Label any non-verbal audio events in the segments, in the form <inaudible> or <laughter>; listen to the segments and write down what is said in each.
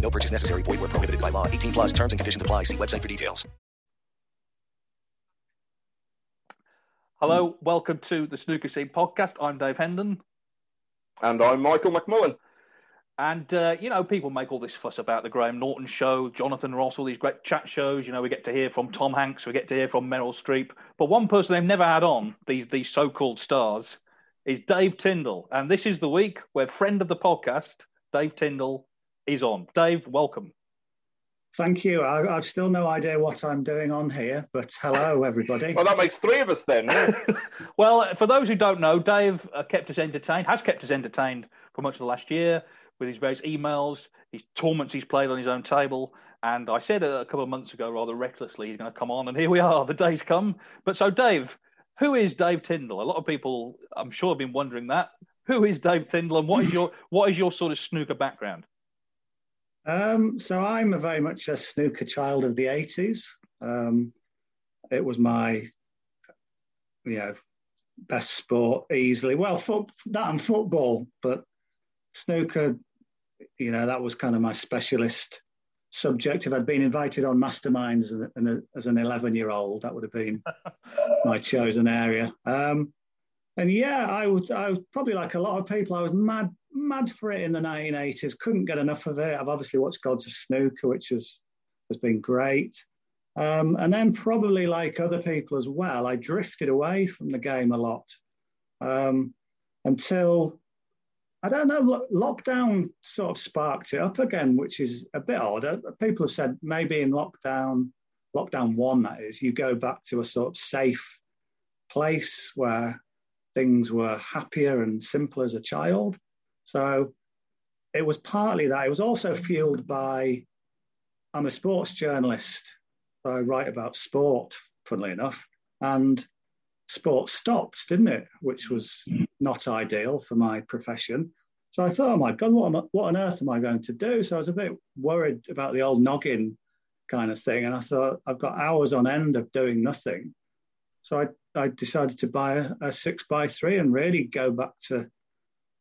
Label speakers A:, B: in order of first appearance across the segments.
A: No purchase necessary. Void were prohibited by law. 18 plus. Terms and conditions apply. See website for details.
B: Hello, welcome to the Snooker Scene podcast. I'm Dave Hendon.
C: And I'm Michael McMullen.
B: And, uh, you know, people make all this fuss about the Graham Norton show, Jonathan Ross, all these great chat shows. You know, we get to hear from Tom Hanks, we get to hear from Meryl Streep. But one person they've never had on, these, these so called stars, is Dave Tyndall. And this is the week where friend of the podcast, Dave Tyndall, is on. Dave, welcome.
D: Thank you. I, have still no idea what I'm doing on here, but hello, everybody.
C: well, that makes three of us then. <laughs>
B: well, for those who don't know, Dave uh, kept us entertained, has kept us entertained for much of the last year with his various emails, his tournaments he's played on his own table. And I said a couple of months ago, rather recklessly, he's going to come on, and here we are. <laughs> The day's come. But so, Dave, who is Dave Tyndall? A lot of people, I'm sure, have been wondering that. Who is Dave Tyndall, and what is <laughs> your what is your sort of snooker background?
D: Um, so I'm a very much a snooker child of the 80s. Um, it was my, you know, best sport easily. Well, foot, that and football, but snooker, you know, that was kind of my specialist subject. If I'd been invited on masterminds as, a, as an 11 year old, that would have been <laughs> my chosen area. Um, and yeah, I was, I was probably like a lot of people, I was mad mad for it in the 1980s. Couldn't get enough of it. I've obviously watched Gods of Snooker, which has has been great. Um, and then probably like other people as well, I drifted away from the game a lot um, until I don't know. Lockdown sort of sparked it up again, which is a bit odd. Uh, people have said maybe in lockdown, lockdown one, that is, you go back to a sort of safe place where things were happier and simpler as a child. So it was partly that. It was also fueled by I'm a sports journalist. I write about sport, funnily enough. And sport stopped, didn't it? Which was not ideal for my profession. So I thought, oh my God, what, I, what on earth am I going to do? So I was a bit worried about the old noggin kind of thing. And I thought, I've got hours on end of doing nothing. So I, I decided to buy a, a six by three and really go back to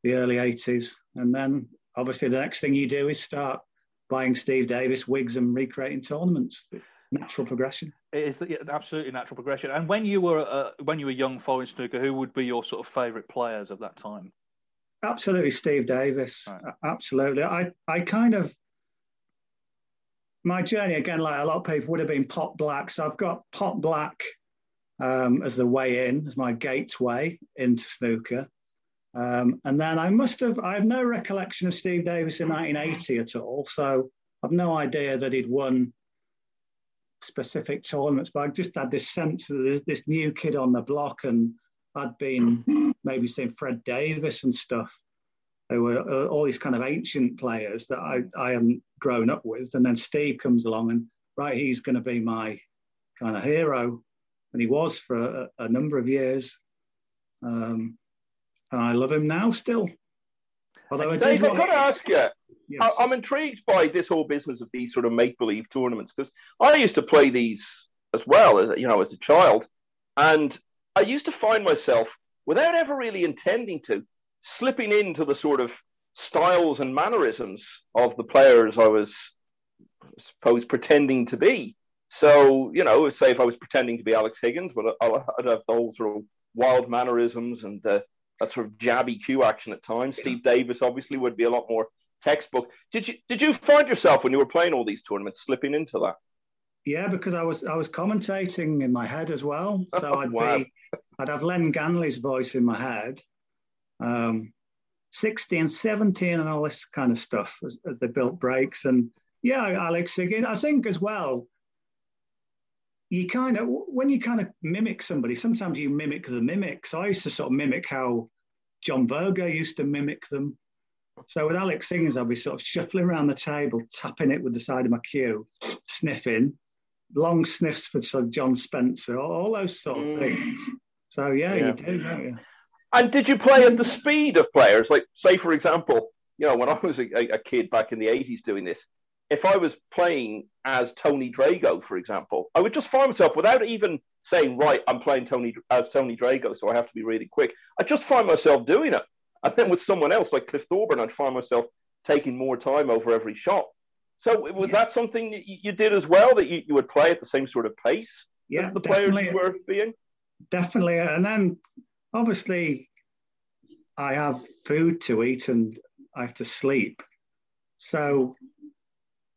D: the early 80s. And then obviously the next thing you do is start buying Steve Davis wigs and recreating tournaments. Natural progression.
B: It is absolutely natural progression. And when you were uh, when you were young following snooker, who would be your sort of favourite players of that time?
D: Absolutely, Steve Davis. Right. Absolutely. I I kind of my journey again, like a lot of people, would have been pot black. So I've got pot black um, as the way in, as my gateway into snooker. Um, and then I must have, I have no recollection of Steve Davis in 1980 at all. So I've no idea that he'd won specific tournaments, but I just had this sense that this new kid on the block and I'd been maybe seeing Fred Davis and stuff. There were uh, all these kind of ancient players that I, I hadn't grown up with. And then Steve comes along and, right, he's going to be my kind of hero. And he was for a, a number of years. Um, and I love him now still.
C: Although Dave, I've got to ask you,
D: Yes.
C: I, am intrigued by this whole business of these sort of make believe tournaments because I used to play these as well as you know as a child, and I used to find myself without ever really intending to slipping into the sort of styles and mannerisms of the players I was, I suppose, pretending to be. So, you know, say if I was pretending to be Alex Higgins, but I'd have the whole sort of wild mannerisms and the, that sort of jabby cue action at times. Yeah. Steve Davis obviously would be a lot more textbook. Did you did you find yourself when you were playing all these tournaments slipping into that?
D: Yeah, because I was I was commentating in my head as well. <laughs> So I'd wow. be I'd have Len Ganley's voice in my head, um, 16, 17 and all this kind of stuff as, as they built breaks. And yeah, Alex again, I think as well, you kind of when you kind of mimic somebody, sometimes you mimic the mimics. I used to sort of mimic how John Virgo used to mimic them. So with Alex Higgins, I'd be sort of shuffling around the table, tapping it with the side of my cue, sniffing, long sniffs for sort of John Spencer, all, all those sort of mm. things. So yeah, yeah, you do, don't you?
C: And did you play at the speed of players? Like, say, for example, you know, when I was a, a kid back in the 80s doing this, if I was playing as Tony Drago, for example, I would just find myself without even saying, right, I'm playing Tony as Tony Drago, so I have to be really quick. I just find myself doing it. And then with someone else like Cliff Thorburn, I'd find myself taking more time over every shot. So was yeah. that something that you did as well, that you, you would play at the same sort of pace
D: yeah,
C: as the players you were being?
D: Definitely. And then obviously I have food to eat and I have to sleep. So,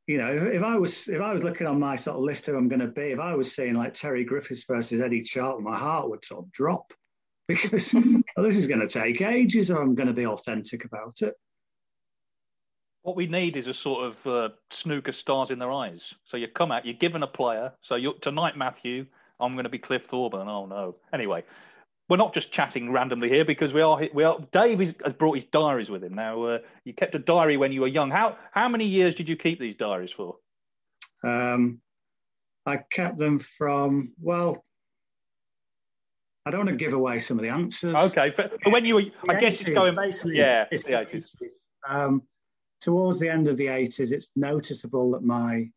D: you know, if I was if I was looking on my sort of list who I'm going to be, if I was seeing like Terry Griffiths versus Eddie Charlton, my heart would sort of drop <laughs> because well, this is going to take ages, or I'm going to be authentic about it.
B: What we need is a sort of uh, snooker stars in their eyes. So you come out, you're given a player. So tonight, Matthew, I'm going to be Cliff Thorburn. Oh no. Anyway, we're not just chatting randomly here because we are. We are. Dave has brought his diaries with him. Now, uh, you kept a diary when you were young. How how many years did you keep these diaries for?
D: Um, I kept them from well. I don't want to give away some of the answers.
B: Okay, but when you were, the I guess it's going.
D: Basically,
B: yeah,
D: it's the 80s. Um, towards the end of the 80s, it's noticeable that my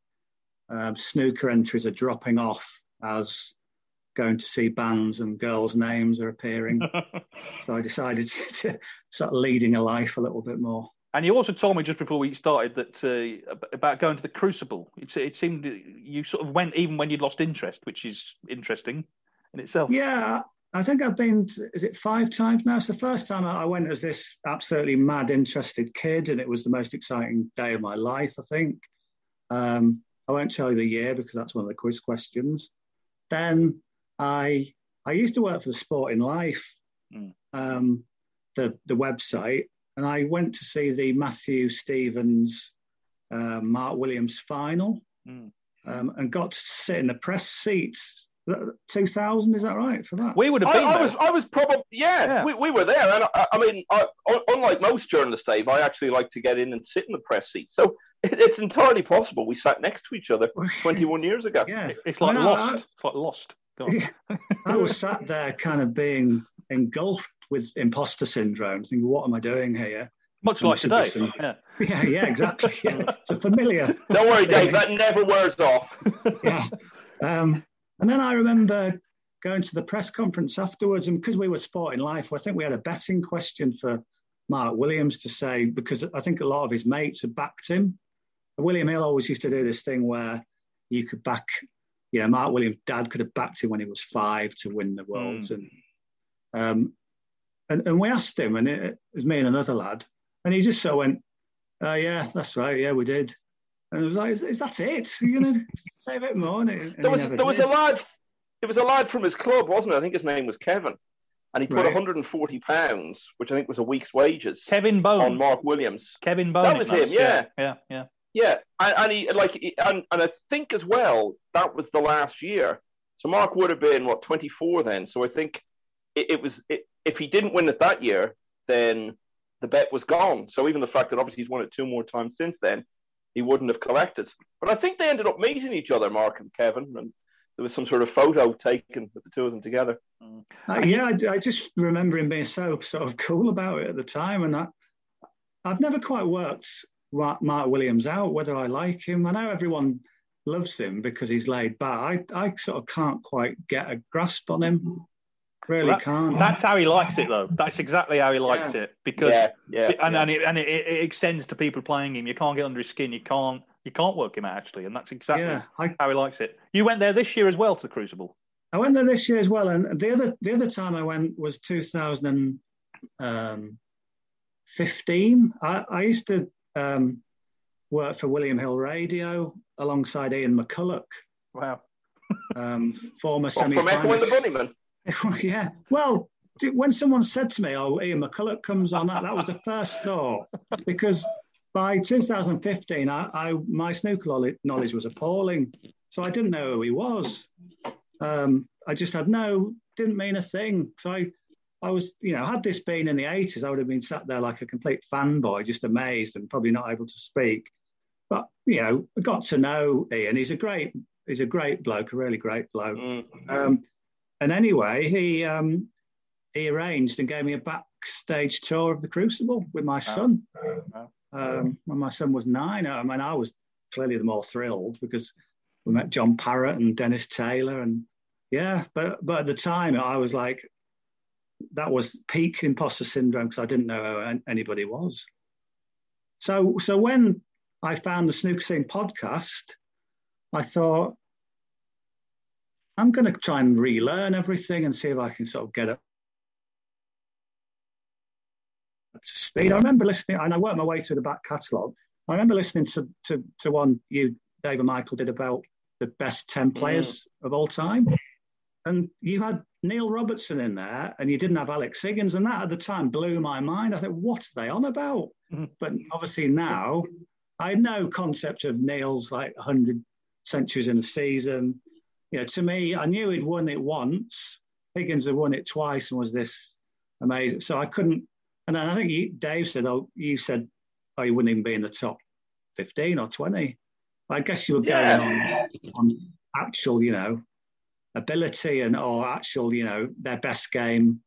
D: um, snooker entries are dropping off as going to see bands and girls' names are appearing. <laughs> so I decided to, <laughs> to start leading a life a little bit more.
B: And you also told me just before we started that uh, about going to the Crucible. It, it, seemed you sort of went even when you'd lost interest, which is interesting in itself.
D: Yeah, I think I've been. Is it five times now? It's the first time I went as this absolutely mad, interested kid, and it was the most exciting day of my life. I think. Um, I won't tell you the year because that's one of the quiz questions. Then I I used to work for the Sporting Life, mm. um, the the website, and I went to see the Matthew Stevens, uh, Mark Williams final, mm. um, and got to sit in the press seats. 2000 is that right for that
B: we would have been
C: I, I was i was probably yeah, yeah. We, we were there and i, I mean I, unlike most journalists dave i actually like to get in and sit in the press seats. so it's entirely possible we sat next to each other <laughs> 21 years ago
B: yeah it's like I mean, lost I, it's like lost
D: yeah, <laughs> I was sat there kind of being engulfed with imposter syndrome, thinking, what am I doing here?
B: Much like today. Some...
D: Yeah. yeah, yeah, exactly. <laughs> Yeah. It's a familiar.
C: Don't worry, Dave, that never wears off. <laughs>
D: yeah. Um, and then I remember going to the press conference afterwards, and because we were sporting life, I think we had a betting question for Mark Williams to say, because I think a lot of his mates had backed him. William Hill always used to do this thing where you could back you know, Mark Williams' dad could have backed him when he was five to win the world, mm. and um, and and we asked him, and it, it, was me and another lad, and he just so went, uh, "Yeah, that's right, yeah, we did." And it was like, "Is, is that it? Are you going <laughs> to say a bit more?" And
C: there was there was a lad, it was a lad from his club, wasn't it? I think his name was Kevin, and he put right. 140 pounds, which I think was a week's wages,
B: Kevin Bone
C: on Mark Williams.
B: Kevin Bone.
C: That was him,
B: yeah, yeah, yeah.
C: Yeah, and, and he like, and, and I think as well that was the last year. So Mark would have been what 24 then. So I think it, it was it, if he didn't win it that year, then the bet was gone. So even the fact that obviously he's won it two more times since then, he wouldn't have collected. But I think they ended up meeting each other, Mark and Kevin, and there was some sort of photo taken with the two of them together.
D: Uh, yeah, I, I, just remember him being so sort of cool about it at the time, and that I've never quite worked Mark Williams out, whether I like him. I know everyone loves him because he's laid back. I, I sort of can't quite get a grasp on him. Really
B: That-
D: can't.
B: That's how he likes it, though. That's exactly how he likes
D: Yeah.
B: it because
C: Yeah, yeah,
B: and
C: yeah.
B: and, it, and it, it extends to people playing him. You can't get under his skin. You can't you can't work him out actually, and that's exactly
D: Yeah, I-
B: how he likes it. You went there this year as well to the Crucible.
D: I went there this year as well, and the other the other time I went was 2015. Um, I, I used to um, work for William Hill Radio alongside Ian McCulloch,
B: Wow.
D: um, former
C: Well, from Echo and the
D: semi-finalist.
C: Bunnymen. <laughs>
D: yeah. Well, when someone said to me, "Oh, Ian McCulloch comes on," that that was the first thought because by 2015, I, I my snooker knowledge- knowledge was appalling, so I didn't know who he was. Um, I just had no, didn't mean a thing. So I, I was, you know, had this been in the 80s, I would have been sat there like a complete fanboy, just amazed and probably not able to speak. But you know, I got to know Ian. He's a great, he's a great bloke, a really great bloke.
C: Mm.
D: Um, and anyway, he um, he arranged and gave me a backstage tour of the Crucible with my son. Um, when my son was nine, I mean, I was clearly the more thrilled because we met John Parrott and Dennis Taylor, and yeah, but but at the time I was like, that was peak imposter syndrome because I didn't know who anybody was. So so when I found the Snooker Scene podcast, I thought I'm going to try and relearn everything and see if I can sort of get up up to speed. I remember listening, and I worked my way through the back catalogue. I remember listening to, to, to one you, Dave and Michael, did about the best 10 players mm. of all time. And you had Neil Robertson in there, and you didn't have Alex Higgins. And that at the time blew my mind. I thought, what are they on about? Mm-hmm. But obviously now, I had no concept of Neil's like 100 centuries in a season. You know, to me, I knew he'd won it once. Higgins had won it twice and was this amazing. So I couldn't. And then I think you, Dave said, "Oh, you said, oh, you wouldn't even be in the top 15 or 20." I guess you were going
C: Yeah.
D: on, on actual, you know, ability and or actual, you know, their best game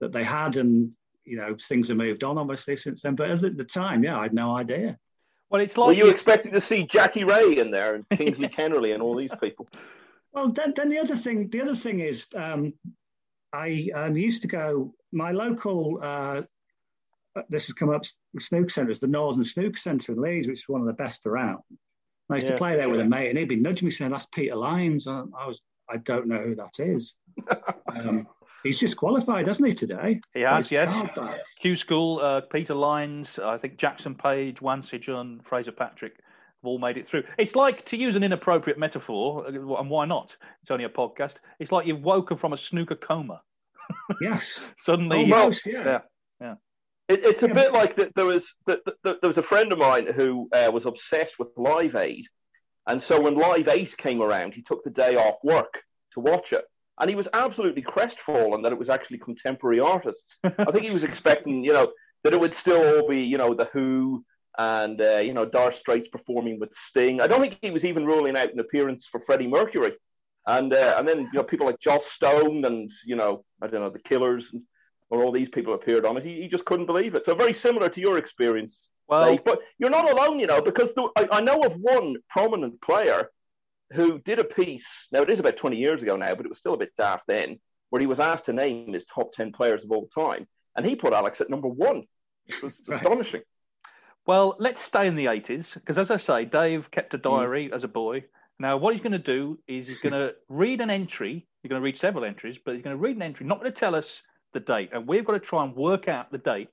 D: that they had, and you know, things have moved on obviously since then. But at the time, yeah, I had no idea.
B: Well, it's
C: Were
B: like
C: you expecting to see Jackie Rea in there and <laughs> Kingsley Kennerley and all these people?
D: Well, then, then the other thing, the other thing is, um, I um, used to go. My local, uh, this has come up. The snooker centre is the Northern Snook Centre in Leeds, which is one of the best around. I used
B: Yeah.
D: to play there with a mate, and he'd be nudging me saying, "That's Peter Lines." I, I was, I don't know who that is. um, he's just qualified, hasn't he today?
B: He has, yes.
D: card.
B: Q School, uh, Peter Lines, I think Jackson Page, Wan Sijun, Fraser Patrick have all made it through. It's like, to use an inappropriate metaphor, uh, and why not? It's only a podcast. It's like you've woken from a snooker coma. <laughs>
D: Yes.
B: Suddenly, you-
C: well,
D: Almost, yeah.
B: yeah, yeah.
C: It, it's a
D: Yeah,
C: bit like that. There was that there was a friend of mine who uh, was obsessed with Live Aid, and so when Live Eight came around, he took the day off work to watch it, and he was absolutely crestfallen that it was actually contemporary artists. I think he was <laughs> expecting, you know, that it would still all be, you know, the Who and uh, you know Dire Straits performing with Sting. I don't think he was even ruling out an appearance for Freddie Mercury, and uh, and then you know people like Joss Stone and you know I don't know the Killers and or all these people appeared on it. He, he just couldn't believe it. So very similar to your experience.
B: Well,
C: Dave. but you're not alone, you know, because the, I, I know of one prominent player who did a piece. Now it is about 20 years ago now, but it was still a bit daft then, where he was asked to name his top 10 players of all time, and he put Alex at number one. It was <laughs>
D: Right.
C: astonishing.
B: Well, let's stay in the 80s because, as I say, Dave kept
C: Mm.
B: a diary as a boy. Now, what he's going to do is he's going <laughs> to read an entry. He's going to read several entries, but he's going to read an entry, not going to tell us the date. And we've got to try and work out the date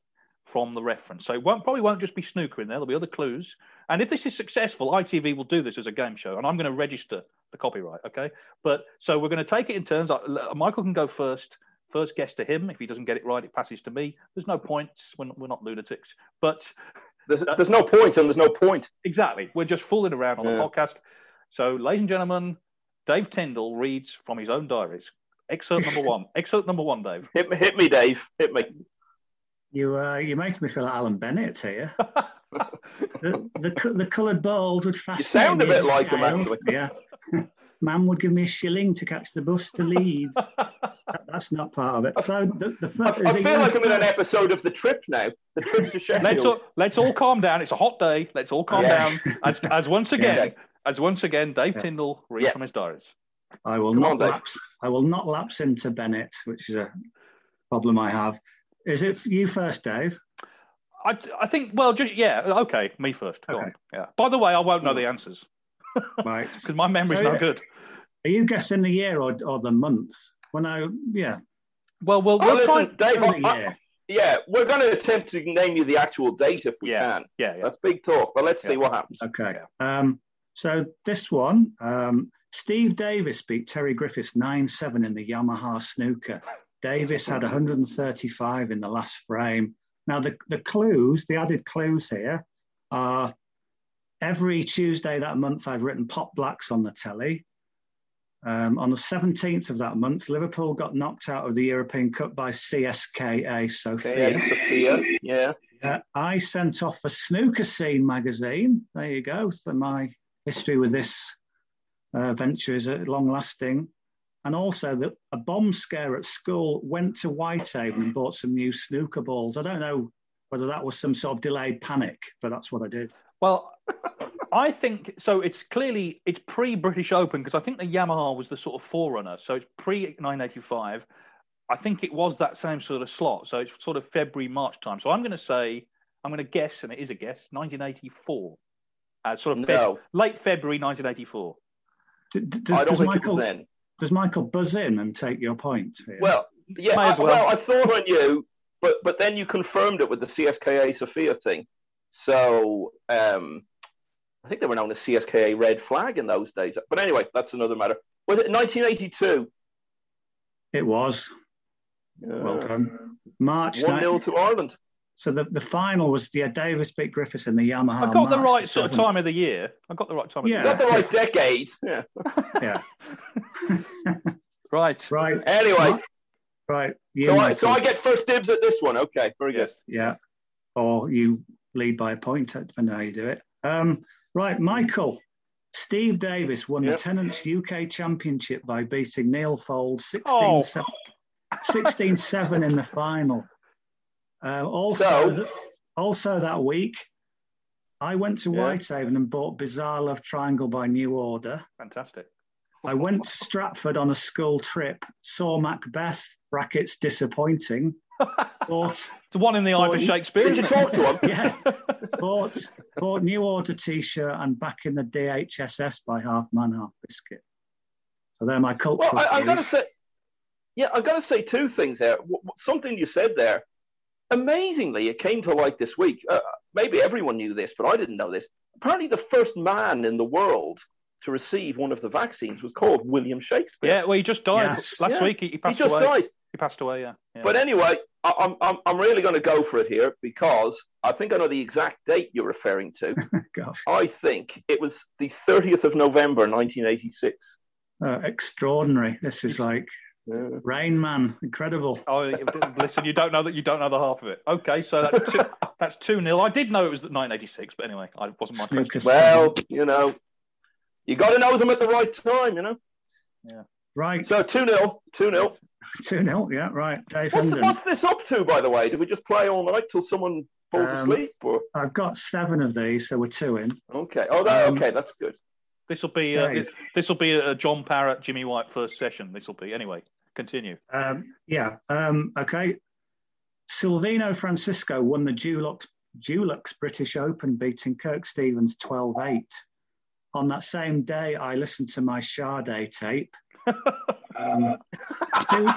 B: from the reference. So it won't, probably won't just be snooker in there, there'll be other clues. And if this is successful, ITV will do this as a game show, and I'm going to register the copyright, okay? But so we're going to take it in turns. Uh, Michael can go first. First guess to him. If he doesn't get it right, it passes to me. There's no points. We're not, we're not lunatics. But
C: There's, there's no points, point, and there's no point.
B: Exactly. We're just fooling around on the podcast. So, ladies and gentlemen, Dave Tyndall reads from his own diaries. Excerpt number one. <laughs> Excerpt number one, Dave.
C: Hit me, hit me, Dave. Hit me.
D: You uh, you're making me feel like Alan Bennett here. <laughs> the, the the coloured balls would fascinate You
C: sound a bit like him, actually.
D: Yeah. <laughs> Man would give me a shilling to catch the bus to Leeds. <laughs> that, That's not part of it. So the, the
C: I,
D: first,
C: I feel like I'm in an episode of The Trip now. The Trip to Sheffield.
B: Let's all, let's all calm down. It's a hot day. Let's all calm
C: Yeah.
B: down. As, as once again,
C: Yeah.
B: as once again, Dave
D: Yeah.
B: Tyndall reads
C: Yeah.
B: from his diaries.
D: I will
C: Come
D: not
C: on,
D: lapse. I will not lapse into Bennett, which is a problem I have. Is it you first, Dave?
B: I, I think. Well, just, yeah. Okay, me first. Go
D: Okay.
B: on. Yeah. By the way, I won't know the answers <laughs>
D: Right.
B: because my memory's
D: So,
B: no
D: yeah.
B: good.
D: Are you guessing the year or, or the month? Well, no, yeah,
B: Well, we'll,
C: Oh,
B: we'll try.
C: listen, Dave,
D: tell
C: I, I- yeah, we're going to attempt to name you the actual date if we
B: Yeah.
C: can.
B: Yeah, yeah.
C: That's big talk, but let's see what happens.
D: Okay. Um, so this one, um, Steve Davis beat Terry Griffiths 9 7 in the Yamaha snooker. Davis had 135 in the last frame. Now, the, the clues, the added clues here are every Tuesday that month, I've written Pot Black's on the telly. Um, on the 17th of that month, Liverpool got knocked out of the European Cup by CSKA Sofia.
C: Yeah.
D: Uh, I sent off a snooker scene magazine. There you go. So my history with this uh, venture is long lasting. And also, that a bomb scare at school went to Whitehaven and bought some new snooker balls. I don't know whether that was some sort of delayed panic, but that's what I did.
B: Well, <laughs> I think so. It's clearly it's pre British Open because I think the Yamaha was the sort of forerunner. So it's pre 985. I think it was that same sort of slot. So it's sort of February March time. So I'm going to say I'm going to guess, and it is a guess, 1984. Uh, sort of Feb-
C: No.
B: late February 1984.
D: D- d-
C: I
D: does,
C: don't
D: does
C: think
D: Michael
C: it was then.
D: Does Michael buzz in and take your point? here?
C: Well, yeah. I,
B: well.
C: well. I thought on you, but but then you confirmed it with the CSKA Sofia thing. So um, I think they were known as CSKA Red Flag in those days. But anyway, that's another matter. Was it 1982?
D: it was. Well done. March
C: One 0
D: 9
C: to Ireland.
D: So the, the final was yeah Davis beat Griffiths in the Yamaha.
B: I got the right sort of time of the year. I got the right time of
D: Yeah.
B: the year.
C: Not the right decade. <laughs> Yeah.
D: Yeah. <laughs>
B: Right.
D: Right.
C: Anyway,
D: Right. You,
C: so I, so I get first dibs at this one. Okay, very good.
D: Yeah. Or you lead by a point, depending on how you do it. Um, right, Michael. Steve Davis won
C: Yep.
D: the Tennents UK Championship by beating Neal Foulds 16
B: Oh.
D: 7, 16 7 in the final. Uh, also,
C: So-
D: also that week, I went to
C: Yeah.
D: Whitehaven and bought Bizarre Love Triangle by New Order.
B: Fantastic.
D: I went to Stratford on a school trip, saw Macbeth, brackets disappointing, <laughs> bought,
B: It's the one in the eye for Shakespeare.
C: Did you talk to him? <laughs>
D: yeah, bought, bought New Order t shirt and back in the DHSS by Half Man, Half Biscuit. So they're my
C: Well. I, I've got to say, yeah, I've got to say two things there. Something you said there. Amazingly, it came to light this week. Uh, maybe everyone knew this, but I didn't know this. Apparently, the first man in the world to receive one of the vaccines was called William Shakespeare.
B: Yeah, well, he just died
D: Yes.
B: last
C: Yeah.
B: week. He, he
C: he
B: passed
C: just
B: away.
C: died.
B: He passed away. Yeah. yeah.
C: But anyway, I, I'm, I'm, I'm really going to go for it here because I think I know the exact date you're referring to. <laughs>
D: Gosh,
C: I think it was the 30th of November, 1986.
D: uh, extraordinary. This is like
C: Yeah.
D: Rain Man, incredible.
B: Oh, listen, you don't know that you don't know the half of it. Okay, so that's two, <laughs> that's two nil. I did know it was 1986, but anyway, I wasn't my
D: Snooker
B: question.
C: Well, you know, you got to know them at the right time, you know. Yeah.
D: Right,
C: So 2 0, 2 0. <laughs>
D: 2 0. Yeah, right. Dave
C: What's,
D: Hendon.
C: what's this up to, by the way? Do we just play all night till someone falls
D: Um,
C: asleep? Or
D: I've got seven of these, so we're two in.
C: okay, oh, that,
D: um,
C: okay, that's good.
B: This will be uh, this will be a John Parrott, Jimmy White first session. This will be anyway. Continue.
D: Um, yeah. Um, okay. Silvino Francisco won the Dulux, Dulux British Open, beating Kirk Stevens 12 8. On that same day, I listened to my Sade tape. <laughs> Um, two,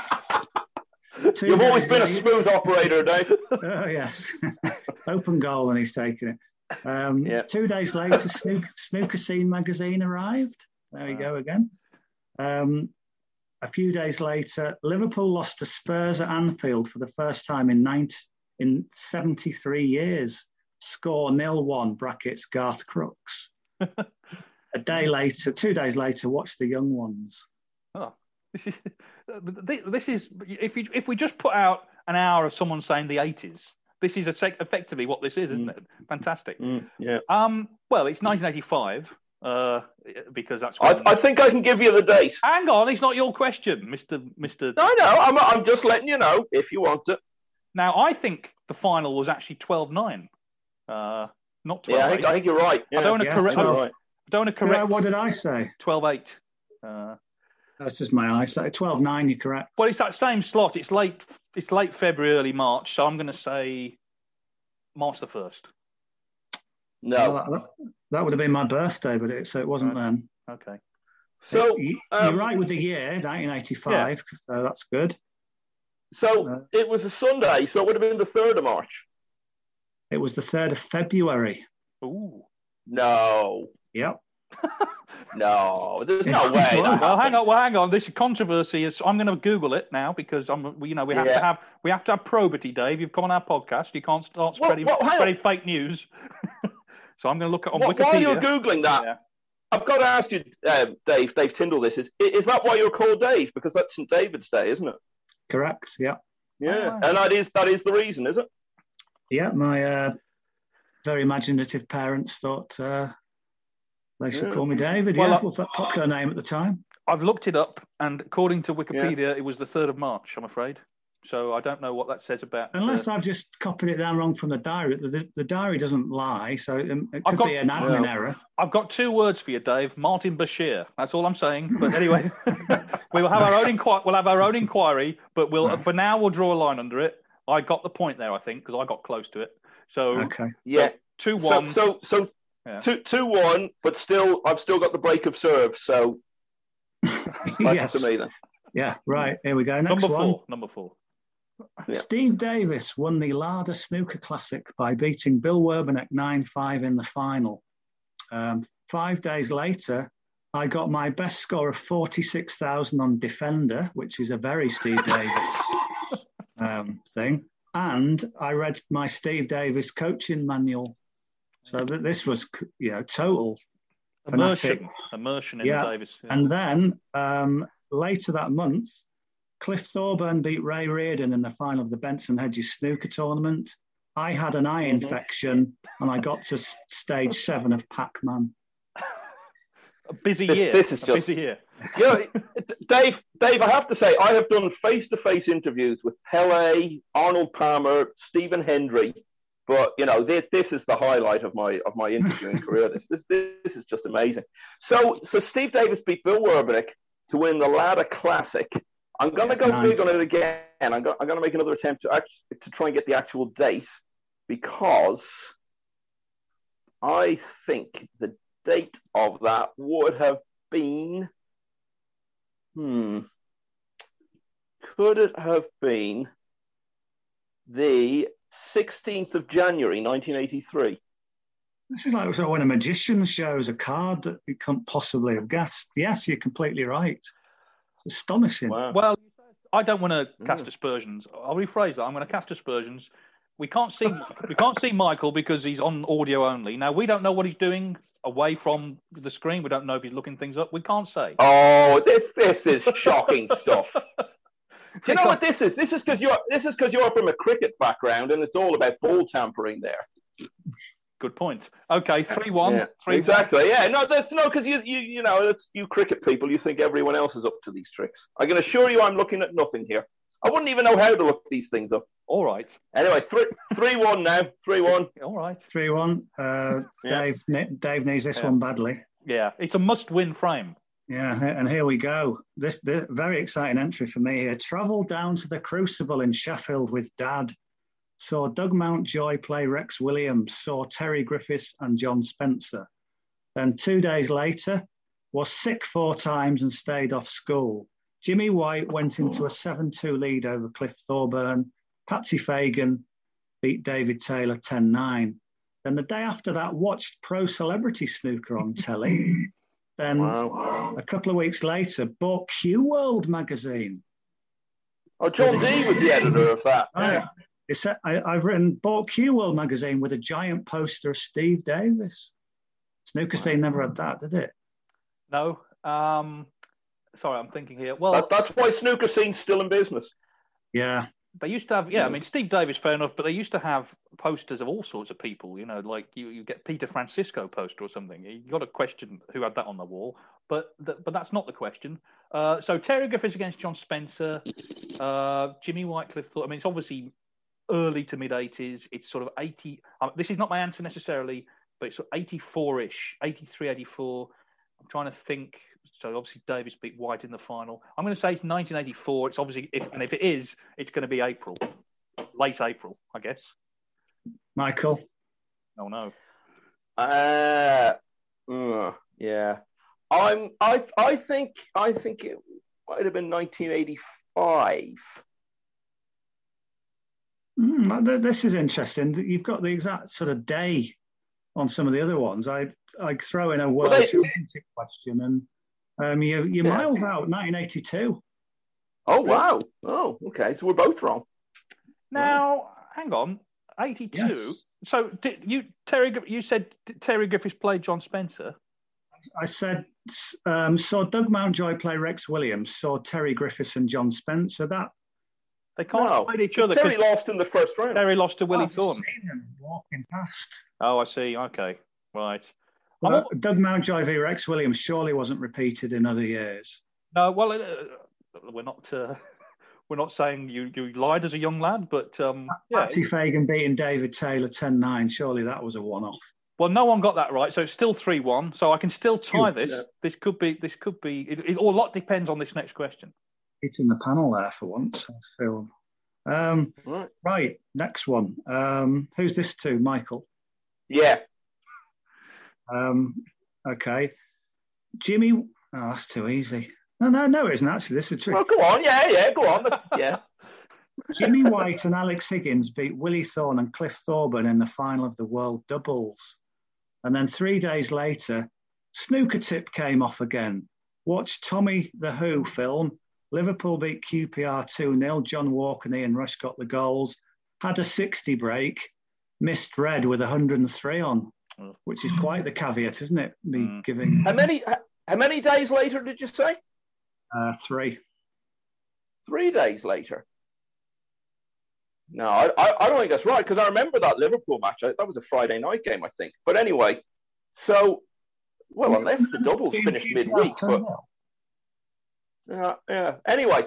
D: two
C: You've always
D: days
C: been a smooth operator, Dave.
D: Oh, yes. <laughs> Open goal, and he's taking it. Um,
C: Yeah.
D: Two days later, Snooker, Snooker Scene magazine arrived. There we go again. Um, a few days later, Liverpool lost to Spurs at Anfield for the first time in 90, in 73 years. Score nil one brackets Garth Crooks. <laughs> a day later, two days later, watch the young ones.
B: Oh, this is <laughs> this is if you if we just put out an hour of someone saying the 80s, this is effectively what this is, isn't it? Fantastic.
C: Mm, yeah.
B: Um, well, it's 1985. Uh, because that's.
C: I, I think I can give you the date.
B: Hang on, it's not your question, Mister Mister.
C: No, no, I'm, I'm just letting you know if you want it.
B: Now, I think the final was actually 12-9, uh, not 12
C: Yeah, I think, I think you're right.
B: I don't want to
D: Yeah,
B: correct.
D: well-
B: I don't want to
D: Yeah,
B: correct.
D: what did I say?
B: 12-8. Uh,
D: That's just my eyesight. 12 9, you're correct.
B: well, it's that same slot. It's late. It's late February, early March. So I'm going to say March the first.
C: No.
D: Well, that, that would have been my birthday, but it, so it wasn't
B: Right.
D: then.
B: Okay.
C: So,
D: You-
C: um,
D: you're right with the year, 1985, so that's good.
C: so
D: Uh,
C: it was a Sunday, so it would have been the third of March.
D: It was the 3rd of February.
B: Ooh.
C: No,
D: Yep. <laughs>
C: no, there's no
D: it <laughs>
C: way.
B: Well, hang on. Well, hang on. This controversy is. I'm going to Google it now because I'm. You know, we have
C: Yeah.
B: to have. We have to have probity, Dave. You've come on our podcast. You can't start
C: Well,
B: spreading,
C: well, hang
B: spreading fake news. <laughs> so I'm going to look at on
C: Wh-
B: Wikipedia.
C: While you're googling that,
B: Yeah.
C: I've got to ask you, uh, Dave, Dave Tyndall. This is is that why you're called Dave? Because that's St David's Day, isn't it?
D: Correct. Yeah.
C: Yeah,
B: wow.
C: and that is that is the reason, is it?
D: Yeah, my uh, very imaginative parents thought uh, they should
C: Yeah.
D: call me David.
B: Well,
D: yeah, well, that popular name at the time.
B: I've looked it up, and according to Wikipedia, it was the third of March. I'm afraid. So I don't know what that says about. uh,
D: Unless I've just copied it down wrong from the diary. The, the, the diary doesn't lie, so it, it
B: I've
D: could
B: got-
D: be an admin
C: Yeah.
D: error.
B: I've got two words for you, Dave. Martin Bashir. That's all I'm saying. But <laughs> anyway, <laughs> we will have our own inquiry. We'll have our own inquiry, but we'll for now we'll draw a line under it. I got the point there, I think, because I got close to it. So
D: Okay.
C: Yeah.
B: two one.
C: so so
B: Yeah.
C: two two one, but still, I've still got the break of serve. So <laughs>
D: yes.
C: to me then.
D: Yeah, right. Here we go. Next
B: number
D: one.
B: four. Number four.
C: Yeah.
D: Steve Davis won the Lada Snooker Classic by beating Bill Werbeniuk 9 5 in the final. Um, five days later, I got my best score of 46,000 on Defender, which is a very Steve Davis <laughs> um, thing. And I read my Steve Davis coaching manual. So that this was, you know, total
B: Immersion.
D: Fanatic.
B: Immersion in
D: Yeah.
B: Davis. Yeah.
D: and then um, later that month, Cliff Thorburn beat Ray Reardon in the final of the Benson Hedges snooker tournament. I had an eye
B: Mm-hmm.
D: infection and I got to stage seven of Pac Man.
B: a busy
C: This-
B: year.
C: this is just.
B: A busy year. <laughs>
C: You know, Dave, Dave, I have to say, I have done face-to-face interviews with Pele, Arnold Palmer, Stephen Hendry, but you know, this, this is the highlight of my of my interviewing <laughs> career. This, this this is just amazing. So, so Steve Davis beat Bill Werbeniuk to win the Lada Classic. I'm going to go
D: Nice.
C: big on it again. I'm going, I'm to make another attempt to act, to try and get the actual date because I think the date of that would have been. Hmm. Could it have been the 16th of January, 1983?
D: This is like so when a magician shows a card that you can't possibly have guessed. Yes, you're completely right. It's astonishing.
C: Wow.
B: Well, I don't want to cast
C: Mm.
B: aspersions. I'll rephrase that. I'm going to cast aspersions. We can't see we can't see Michael because he's on audio only. Now we don't know what he's doing away from the screen. We don't know if he's looking things up. We can't say.
C: Oh, this this is shocking <laughs> stuff. Do you know what this is? This is because you're this is because you're from a cricket background, and it's all about ball tampering there.
B: Good point. Okay, three one.
C: Yeah,
B: Three
C: exactly. Yeah, no, that's no, because you you you know, it's, you cricket people, you think everyone else is up to these tricks. I can assure you, I'm looking at nothing here. I wouldn't even know how to look these things up.
B: All right.
C: Anyway, three three one now, three one. <laughs>
B: All right.
D: 3 1. Uh,
C: Yeah.
D: Dave, ne- Dave needs this
B: Yeah.
D: one badly.
B: Yeah, it's a must-win frame.
D: Yeah, and here we go. This, this very exciting entry for me here. Travelled down to the Crucible in Sheffield with Dad. Saw Doug Mountjoy play Rex Williams. Saw Terry Griffiths and John Spencer. Then two days later, was sick four times and stayed off school. Jimmy White went into a 7-2 lead over Cliff Thorburn. Patsy Fagan beat David Taylor 10-9. Then the day after that, watched Pro Celebrity Snooker on telly. Then
C: Wow.
D: a couple of weeks later, bought Cue World magazine.
C: Oh, John D was the editor of that.
D: Right. It's, I, I've written bought Cue World magazine with a giant poster of Steve Davis. Snooker scene never had that, did it?
B: No. Um, sorry, I'm thinking here. Well,
C: That, that's why snooker scene's still in business.
D: Yeah.
B: They used to have, yeah, I mean, Steve Davis, fair enough, but they used to have posters of all sorts of people, you know, like you, you get Peter Francisco poster or something. You got to question who had that on the wall, but th- but that's not the question. Uh, so Terry Griffiths against John Spencer, uh, Jimmy Whitecliffe. Thought, I mean, it's obviously early to mid 80s. It's sort of 80. Um, this is not my answer necessarily, but it's sort of 84 ish, 83, 84. I'm trying to think. So obviously Davis beat White in the final. I'm going to say it's 1984. It's obviously, if, and if it is, it's going to be April, late April, I guess.
D: Michael.
B: Oh no.
C: Uh, uh, yeah. I'm. I. I think. I think it might have been 1985.
D: Mm, this is interesting. You've got the exact sort of day on some of the other ones. I I throw in a world
C: they-
D: championship question, and um, you you're
C: Yeah.
D: miles out. 1982.
C: Oh wow. Oh, okay. So we're both wrong.
B: Now, hang on. 82.
D: Yes.
B: So did you, Terry, you said Terry Griffiths played John Spencer.
D: I said um, saw Doug Mountjoy play Rex Williams. Saw Terry Griffiths and John Spencer. That
B: They can't
C: No,
B: have played each other
C: Terry lost in the first round.
B: Terry lost to Willie
D: I've
B: Thorne.
D: seen them walking past.
B: Oh, I see. Okay. Right. I'm all-
D: Doug Mountjoy v Rex Williams surely wasn't repeated in other years.
B: No, well, uh, we're not. Uh, <laughs> we're not saying you, you lied as a young lad, but um, yeah.
D: Patsy Fagan beating David Taylor 10-9. Surely that was a one-off.
B: Well, no one got that right, so it's still three-one. So I can still tie this.
C: yeah.
B: This could be. This could be. It, it, a lot depends on this next question.
D: It's in the panel there for once. I feel. Um,
C: Right.
D: right, next one. Um, who's this to? Michael.
C: Yeah.
D: Um, okay. Jimmy. Oh, that's too easy. No, no, no, it isn't actually. This is true.
C: Well, go on. Yeah, yeah. Go on. Yeah. <laughs>
D: Jimmy White and Alex Higgins beat Willie Thorne and Cliff Thorburn in the final of the World Doubles. And then three days later, snooker tip came off again. Watch Tommy the Who film. Liverpool beat QPR 2 0. John Walker and Ian Rush got the goals. Had a 60 break. Missed red with 103 on, which is quite the caveat, isn't it? Me
B: Mm.
D: giving
C: How many? How many days later did you say?
D: uh, three.
C: Three days later. No, I, I, I don't think that's right because I remember that Liverpool match. That was a Friday night game, I think. But anyway, so well, unless the doubles finished midweek, but
D: 2-0.
C: Yeah, yeah. Anyway,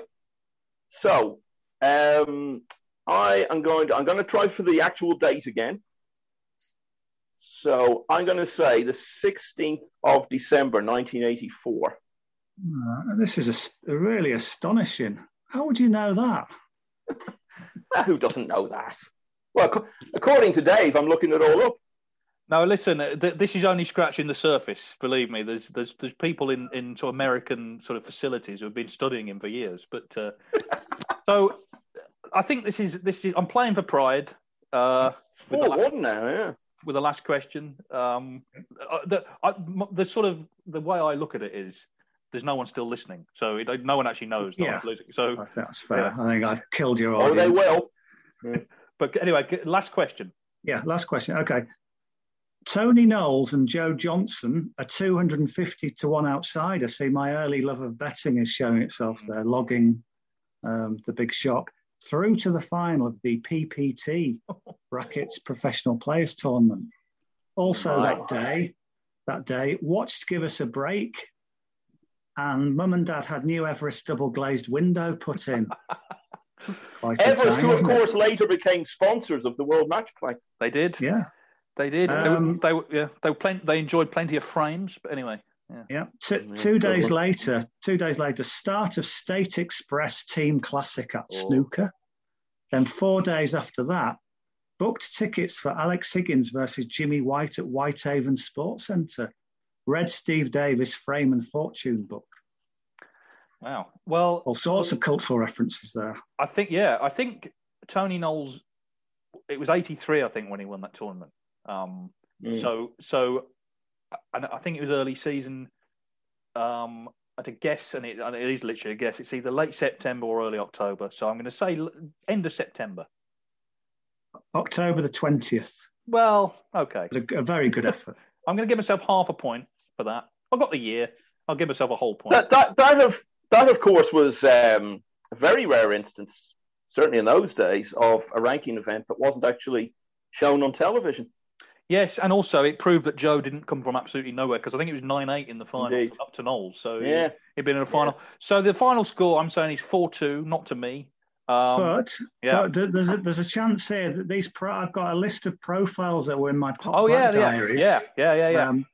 C: so um, I am going to I'm going to try for the actual date again. So I'm going to say the 16th of December, 1984.
D: Uh, this is a, really astonishing. How would you know that? <laughs>
C: Who doesn't know that? Well, ac- according to Dave, I'm looking it all up.
B: No, listen. uh, Th- this is only scratching the surface. Believe me, there's there's there's people in in sort of American sort of facilities who have been studying him for years. But uh, <laughs> so I think this is this is. I'm playing for pride. Uh, with the
C: Four one now, yeah.
B: with the last question. Um, uh, the, I, m- the sort of the way I look at it is there's no one still listening, so it, no one actually knows. No
D: Yeah.
B: losing. So,
D: I think that's fair.
B: Yeah.
D: I think I've killed your audience.
C: Oh, they will. <laughs>
B: but anyway, last question.
D: Yeah, last question. Okay. Tony Knowles and Joe Johnson are 250 to one outsider. See, my early love of betting is showing itself there, logging um, the big shock through to the final of the PPT Brackets <laughs> Professional Players Tournament. Also that day, that day, watched Give Us a Break, and Mum and Dad had new Everest double glazed window put in. <laughs> Quite
C: Everest,
D: time,
C: who of
D: wasn't it?
C: course later became sponsors of the World Match Play.
B: They did.
D: Yeah.
B: They did. They were-
D: Um,
B: they, were, yeah, they were plen- They enjoyed plenty of frames. But anyway, yeah.
D: Yeah. Two,
C: Yeah,
D: two days
C: one.
D: later, two days later, start of State Express Team Classic at
C: Oh.
D: Snooker. Then four days after that, booked tickets for Alex Higgins versus Jimmy White at Whitehaven Sports Centre. Read Steve Davis Frame and Fortune book.
B: Wow. Well,
D: All sorts of cultural references there.
B: I think yeah, I think Tony Knowles. It was '83, I think, when he won that tournament. Um,
C: Mm.
B: So so, and I think it was early season. Um, at a guess, and it, and it is literally a guess. It's either late September or early October. So I'm going to say end of September.
D: October the 20th.
B: Well, okay.
D: A, a very good effort.
B: I'm going to give myself half a point for that. I got the year. I'll give myself a whole point.
C: That, that, that, of, that, of course, was um, a very rare instance. certainly in those days, of a ranking event that wasn't actually shown on television.
B: Yes, and also it proved that Joe didn't come from absolutely nowhere because I think it was nine eight in the final
C: Indeed.
B: up to Knowles. So
C: Yeah.
B: he, he'd been in the final. So the final score, I'm saying, is four two, not to me. Um,
D: but,
B: yeah.
D: but there's a, there's a chance here that these pro- I've got a list of profiles that were in my pop
B: oh yeah,
D: Black
B: yeah,
D: diaries.
B: yeah, yeah, yeah, yeah.
D: Um,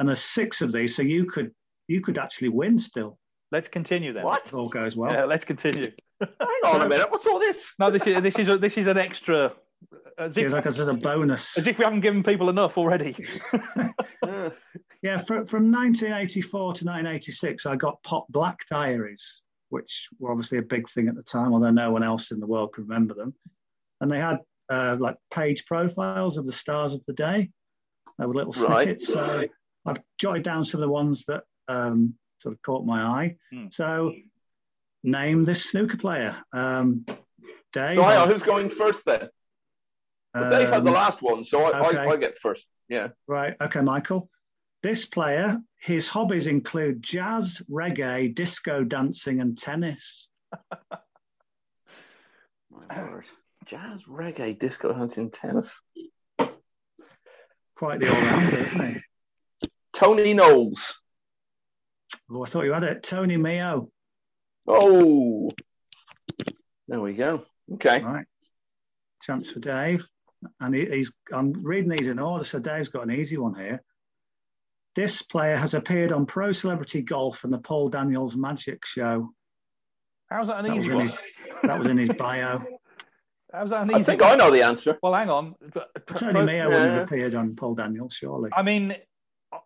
D: and there's six of these, so you could you could actually win still.
B: let's continue then.
C: What?
D: If all goes well.
B: Yeah, let's continue.
C: Hang on a minute. What's all this?
B: No, this is this is a, this is an extra. As
D: Yeah,
B: if,
D: like as a bonus.
B: as if we haven't given people enough already. <laughs> <laughs>
D: Yeah, fr- from 1984 to 1986, I got Pot Black Diaries, which were obviously a big thing at the time, although no one else in the world could remember them. And they had uh, like page profiles of the stars of the day. There were little
C: Right.
D: snippets. So I've jotted down some of the ones that um, sort of caught my eye.
B: Hmm.
D: So name this snooker player. Um, Dave.
C: so hang on, who's going first then? Well, Dave had the
D: um,
C: last one, so I,
D: okay.
C: I, I get first. Yeah.
D: Right. Okay, Michael. This player, his hobbies include jazz, reggae, disco dancing, and tennis. <laughs>
C: My word. Jazz, reggae, disco, dancing, tennis.
D: Quite the all rounder, isn't he?
C: Tony Knowles.
D: Oh, I thought you had it. Tony Meo.
C: Oh. There we go. Okay.
D: Right. Chance for Dave. And he, he's I'm reading these in order, so Dave's got an easy one here. This player has appeared on Pro Celebrity Golf and the Paul Daniels Magic Show.
B: How's that an
D: That was
B: easy
D: in
B: one?
D: his, that was in his bio.
B: How's that an easy
C: I think
B: one?
C: I know the answer.
B: Well, hang on.
D: Tony Meo wouldn't have appeared on Paul Daniels, surely.
B: I mean,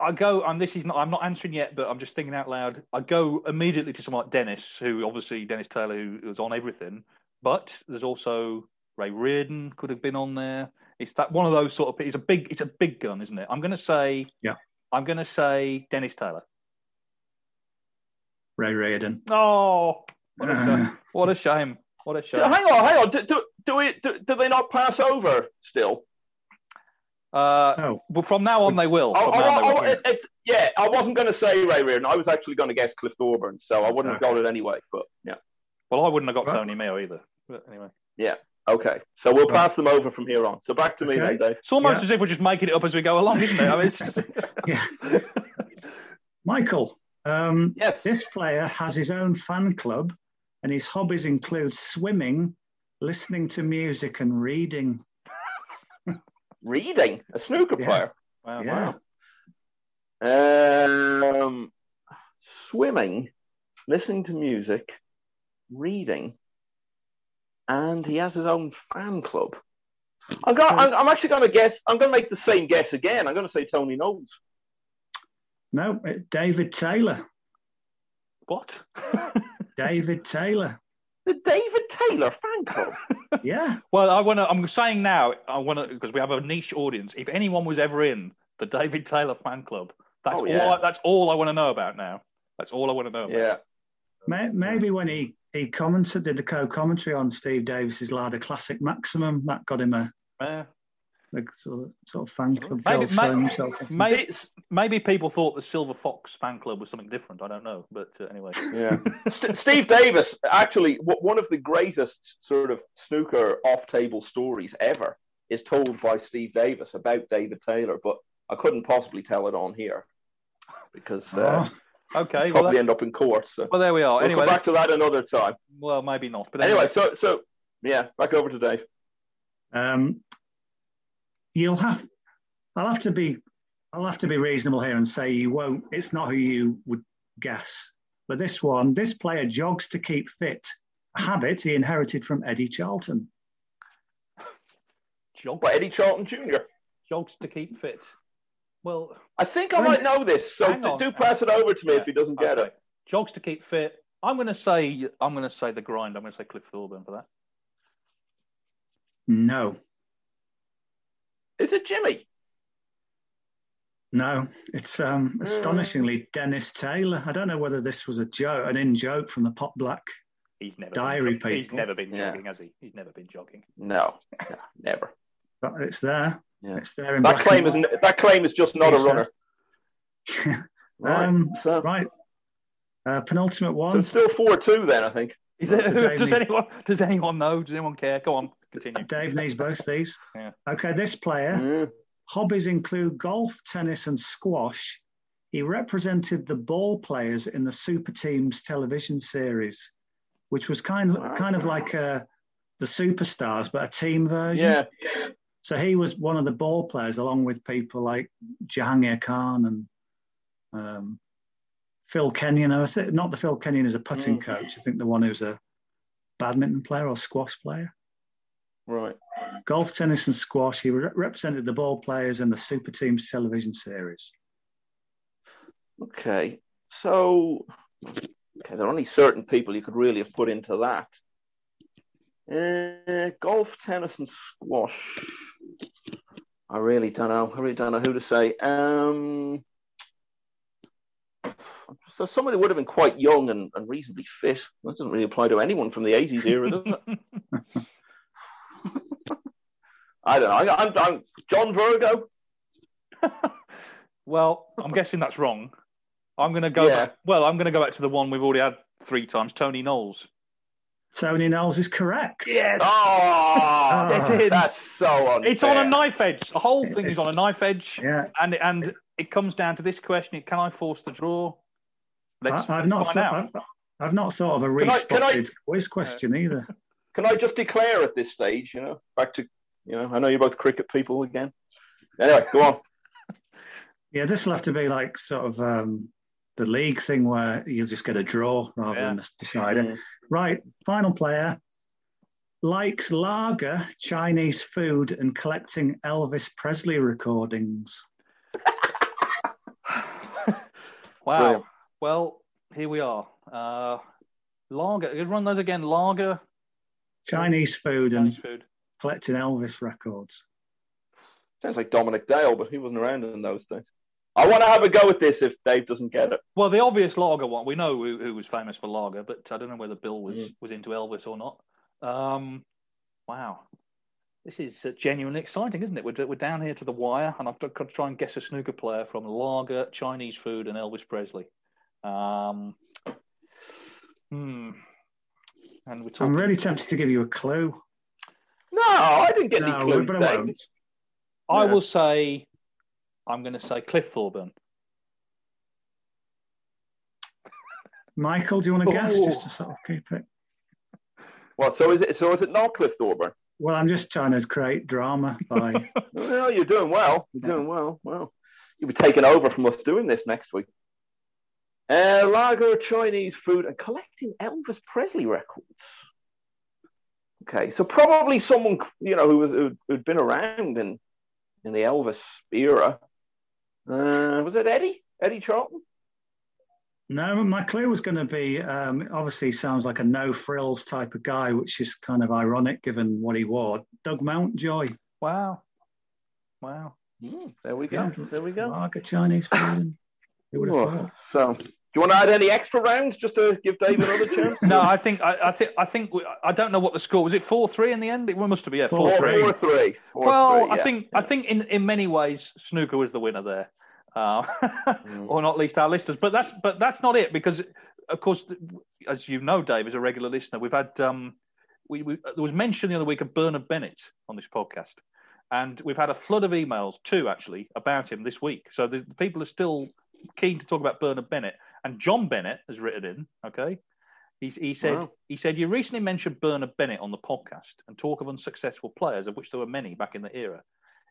B: I go, and this is not, I'm not answering yet, but I'm just thinking out loud. I go immediately to someone like Dennis, who obviously, Dennis Taylor, who was on everything. But there's also Ray Reardon could have been on there. It's that one of those sort of, it's a big, it's a big gun, isn't it? I'm going to say,
D: Yeah.
B: I'm going to say Dennis Taylor.
D: Ray Reardon.
B: Oh, what a,
D: Uh.
B: shame. what a shame. What a shame.
C: hang on, hang on. Do, do, do, we, do, do they not pass over still?
B: Uh,
D: Oh,
B: but from now on, they will.
C: Oh,
B: From
C: oh,
B: they
C: oh,
B: will.
C: it's yeah. I wasn't going to say Ray Reardon. I was actually going to guess Cliff Thorburn, so I wouldn't have
D: Okay.
C: got it anyway. But yeah,
B: Well, I wouldn't have got
D: Right.
B: Tony Meo either. But anyway.
C: yeah. Okay, so we'll pass them over from here on. So back to me
D: Okay.
C: then, Dave.
B: It's almost
D: Yeah.
B: as if we're just making it up as we go along, isn't it? I mean, it's just... <laughs>
D: yeah. Michael, um,
C: Yes.
D: this player has his own fan club, and his hobbies include swimming, listening to music, and reading. <laughs>
C: Reading a snooker
D: Yeah.
C: player.
B: wow.
D: Yeah.
C: Um, swimming, listening to music, reading, and he has his own fan club. I'm, go- hmm. I'm, I'm actually going to guess. I'm going to make the same guess again. I'm going to say Tony Knowles.
D: No, it's David Taylor.
B: What? <laughs> <laughs>
D: David Taylor.
C: The David Taylor fan club. <laughs>
D: Yeah.
B: well, I want to. I'm saying now. I want to because we have a niche audience. If anyone was ever in the David Taylor fan club, that's
C: Oh,
B: all. I, that's all I want to know about now. That's all I want to know. About.
C: Yeah.
D: Maybe when he, he commented, did the co commentary on Steve Davis's Lada Classic Maximum, that got him a,
B: Yeah.
D: a sort, of, sort of fan club.
B: Maybe-
D: girls throwing
B: maybe-
D: themselves.
B: Maybe, maybe people thought the Silver Fox fan club was something different. I don't know, but uh, anyway.
C: Yeah. <laughs> Steve Davis, actually, one of the greatest sort of snooker off table stories ever is told by Steve Davis about David Taylor, but I couldn't possibly tell it on here because uh,
D: Oh,
B: Okay.
C: Probably
B: that-
C: end up in court. So
B: well, there we are.
C: we'll
B: Anyway,
C: come back to that another time.
B: well, maybe not. But
C: Anyway,
B: anyway,
C: so so yeah, back over to Dave.
D: Um, you'll have, I'll have to be, I'll have to be reasonable here and say you won't. It's not who you would guess, but this one, this player jogs to keep fit, a habit he inherited from Eddie Charlton.
B: jog,
C: But Eddie Charlton Jr.
B: jogs to keep fit. Well,
C: I think I
D: Hang-
C: might know this, so do,
B: on.
C: do pass it over to me
B: Yeah,
C: if he doesn't get
B: okay.
C: it.
B: Jogs to keep fit. I'm going to say. I'm going to say the grind. I'm going to say Cliff Thorburn for that.
D: No,
C: Is it Jimmy?
D: no, it's um, astonishingly Dennis Taylor. I don't know whether this was a joke, an in joke from the Pot Black.
B: He's never
D: Diary
B: been, He's never been
C: Yeah.
B: jogging, has he? He's never been jogging.
C: No, no <laughs> never.
D: But it's there.
C: Yeah.
D: It's there in
C: That claim is n- that claim is just not a
D: Yes, sir.
C: runner. <laughs>
D: white. um,
C: so,
D: right. Uh, penultimate one.
C: it's still four two then, I think.
B: Is it,
D: of <laughs>
B: does
D: needs-
B: anyone does anyone know? Does anyone care? Go on, continue.
D: Dave needs both these.
B: Yeah.
D: Okay, this player,
C: Mm.
D: hobbies include golf, tennis, and squash. He represented the ball players in the Super Teams television series, which was kind of kind of like uh, the Superstars, but a team version.
C: Yeah.
D: So he was one of the ball players, along with people like Jahangir Khan and um, Phil Kenyon. I think not the Phil Kenyon is a putting
C: Mm.
D: coach. I think the one who's a badminton player or squash player.
C: Right.
D: Golf, tennis, and squash. He re- represented the ball players in the Super Teams television series.
C: Okay. So, okay, there are only certain people you could really have put into that. Uh, golf, tennis, and squash. I really don't know. I really don't know who to say. Um, so somebody would have been quite young and, and reasonably fit. That doesn't really apply to anyone from the 80s era, does it? <laughs> I don't know. I, I'm, I'm John Virgo. <laughs>
B: Well, I'm guessing that's wrong. I'm going to go.
C: Yeah.
B: Back, well, I'm going to go back to the one we've already had three times. Tony Knowles.
D: Tony Knowles is correct.
B: Yes.
C: Oh,
B: It's
C: that's so unfair.
B: It's on a knife edge. The whole thing is
D: It's-
B: on a knife edge.
D: Yeah.
B: And and it comes down to this question: Can I force the draw? Let's
D: I, I've not
B: find
D: thought,
B: out.
D: I've, I've not thought of a
C: Can I- can I-
D: respotted quiz question either. <laughs>
C: Can I just declare at this stage, you know, back to, you know, I know you're both cricket people again. Anyway, go on.
D: Yeah, this will have to be like sort of um, the league thing where you'll just get a draw rather
B: Yeah.
D: than a decider. Right, final player likes lager, Chinese food, and collecting Elvis Presley recordings. <laughs>
B: wow.
C: Brilliant.
B: Well, here we are. Uh, lager. Run those again. Lager.
D: Chinese food and
B: food.
D: collecting Elvis records.
C: Sounds like Dominic Dale, but he wasn't around in those days. I want to have a go at this if Dave doesn't get it.
B: Well, the obvious lager one. We know who, who was famous for lager, but I don't know whether Bill was
C: Mm.
B: was into Elvis or not. Um, wow. This is uh, genuinely exciting, isn't it? We're, we're down here to the wire, and I've got to try and guess a snooker player from lager, Chinese food, and Elvis Presley. Um, hmm. And we're talking.
D: I'm really tempted to give you a clue.
C: No, I didn't get any
D: No,
C: clues,
D: but I
C: Dave.
B: I
C: Yeah.
B: will say, I'm going to say Cliff Thorburn.
D: Michael, do you want to guess
C: Oh.
D: just to sort of keep it?
C: Well, so is it? So is it not Cliff Thorburn?
D: Well, I'm just trying to create drama by. <laughs>
C: Well, you're doing well. You're doing well. Well, you'll be taking over from us doing this next week. Uh, lager, Chinese food, and collecting Elvis Presley records. Okay, so probably someone you know who was who'd, who'd been around in in the Elvis era. Uh, was it Eddie? Eddie Charlton?
D: No, my clue was going to be um, obviously sounds like a no frills type of guy, which is kind of ironic given what he wore. Doug Mountjoy,
B: Wow. Wow.
C: Hmm, there we go.
D: Yeah.
C: There we go.
D: Like a Chinese food. Who would have thought?
C: so, do you want to add any extra rounds just to give Dave another <laughs> chance?
B: No, I think I, I think I think we, I don't know what the score was. It four three in the end. It must have been yeah four
D: Four,
B: three.
C: Four, three. Four,
B: well,
C: three,
B: I
C: yeah.
B: think I think in, in many ways snooker was the winner there, uh,
C: Mm. <laughs>
B: or not least our listeners. But that's but that's not it because, of course, as you know, Dave, is a regular listener, we've had um, we, we there was mention the other week of Bernard Bennett on this podcast, and we've had a flood of emails too, actually about him this week. So the, the people are still keen to talk about Bernard Bennett, and John Bennett has written in. Okay, he, he said
C: Wow.
B: he said you recently mentioned Bernard Bennett on the podcast and talk of unsuccessful players, of which there were many back in the era.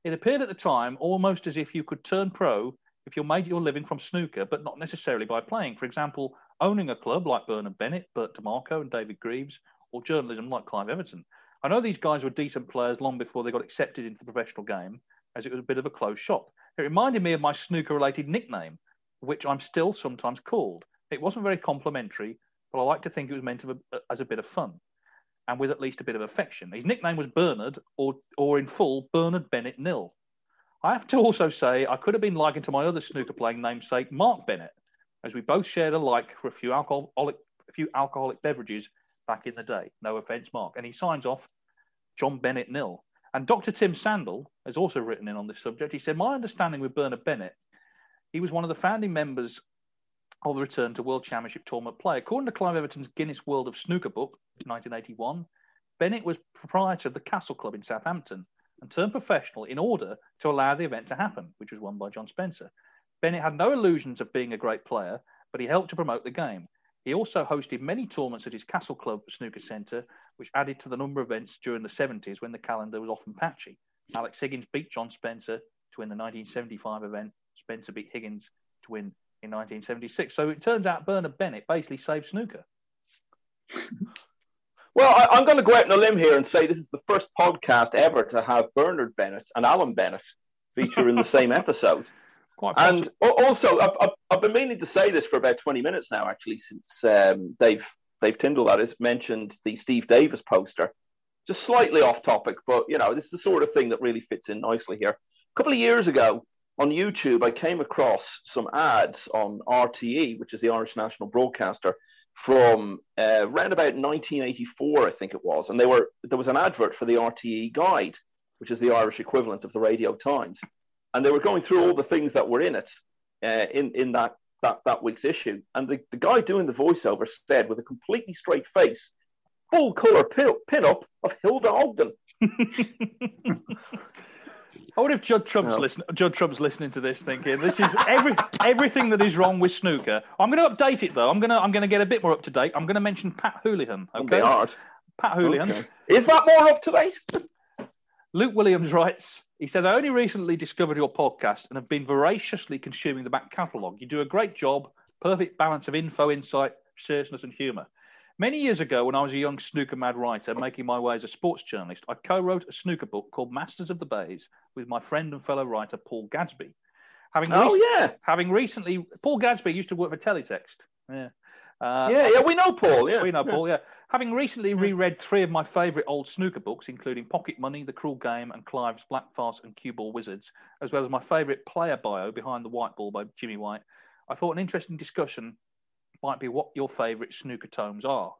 B: It appeared at the time almost as if you could turn pro if you made your living from snooker, but not necessarily by playing. For example, owning a club like Bernard Bennett, Bert DeMarco, and David Greaves, or journalism like Clive Everton. I know these guys were decent players long before they got accepted into the professional game, as it was a bit of a closed shop. It reminded me of my snooker related nickname, which I'm still sometimes called. It wasn't very complimentary, but I like to think it was meant as a bit of fun and with at least a bit of affection. His nickname was Bernard, or, or in full, Bernard Bennett Nil. I have to also say I could have been likened to my other snooker playing namesake, Mark Bennett, as we both shared a like for a few alcoholic, a few alcoholic beverages back in the day. No offence, Mark. And he signs off John Bennett Nil. And Dr. Tim Sandel has also written in on this subject. He said, My understanding with Bernard Bennett, he was one of the founding members of the return to World Championship tournament play. According to Clive Everton's Guinness World of Snooker book, 1981, Bennett was proprietor of the Castle Club in Southampton and turned professional in order to allow the event to happen, which was won by John Spencer. Bennett had no illusions of being a great player, but he helped to promote the game. He also hosted many tournaments at his Castle Club snooker centre, which added to the number of events during the 70s when the calendar was often patchy. Alex Higgins beat John Spencer to win the 1975 event. Spencer beat Higgins to win in 1976. So it turns out Bernard Bennett basically saved snooker. <laughs>
C: Well, I, am going to go out on a limb here and say this is the first podcast ever to have Bernard Bennett and Alan Bennett feature in the same <laughs> episode.
B: Quite
C: and also, I've, I've, I've, been meaning to say this for about 20 minutes now, actually, since um, Dave, Dave Tyndall, that is, mentioned the Steve Davis poster. Just slightly off topic, but, you know, this is the sort of thing that really fits in nicely here. A couple of years ago, on YouTube, I came across some ads on RTE, which is the Irish National Broadcaster, from uh, around about 1984, I think it was, and they were there was an advert for the RTE Guide, which is the Irish equivalent of the Radio Times, and they were going through all the things that were in it uh, in in that, that that week's issue, and the, the guy doing the voiceover said with a completely straight face, full color pin, pin up of Hilda Ogden. <laughs>
B: I wonder if Judd Trump's no. listening. Judd Trump's listening to this, thinking this is every everything that is wrong with snooker. I'm going to update it though. I'm going to I'm going to get a bit more up to date. I'm going to mention Pat Houlihan. Okay, Pat Houlihan. Okay.
C: Is that more up to date?
B: Luke Williams writes. He said, "I only recently discovered your podcast and have been voraciously consuming the back catalogue. You do a great job. Perfect balance of info, insight, seriousness, and humour. Many years ago, when I was a young snooker mad writer making my way as a sports journalist, I co wrote a snooker book called Masters of the Baize with my friend and fellow writer Paul Gadsby.
C: Having oh, rec- yeah.
B: Having recently, Paul Gadsby used to work for Teletext. Yeah.
C: Uh, yeah, yeah, we know Paul. Yeah,
B: we know
C: yeah.
B: Paul. Yeah, having recently reread three of my favourite old snooker books, including Pocket Money, The Cruel Game, and Clive's Black Farce and Cue Ball Wizards, as well as my favourite player bio, Behind the White Ball by Jimmy White, I thought an interesting discussion might be what your favourite snooker tomes are.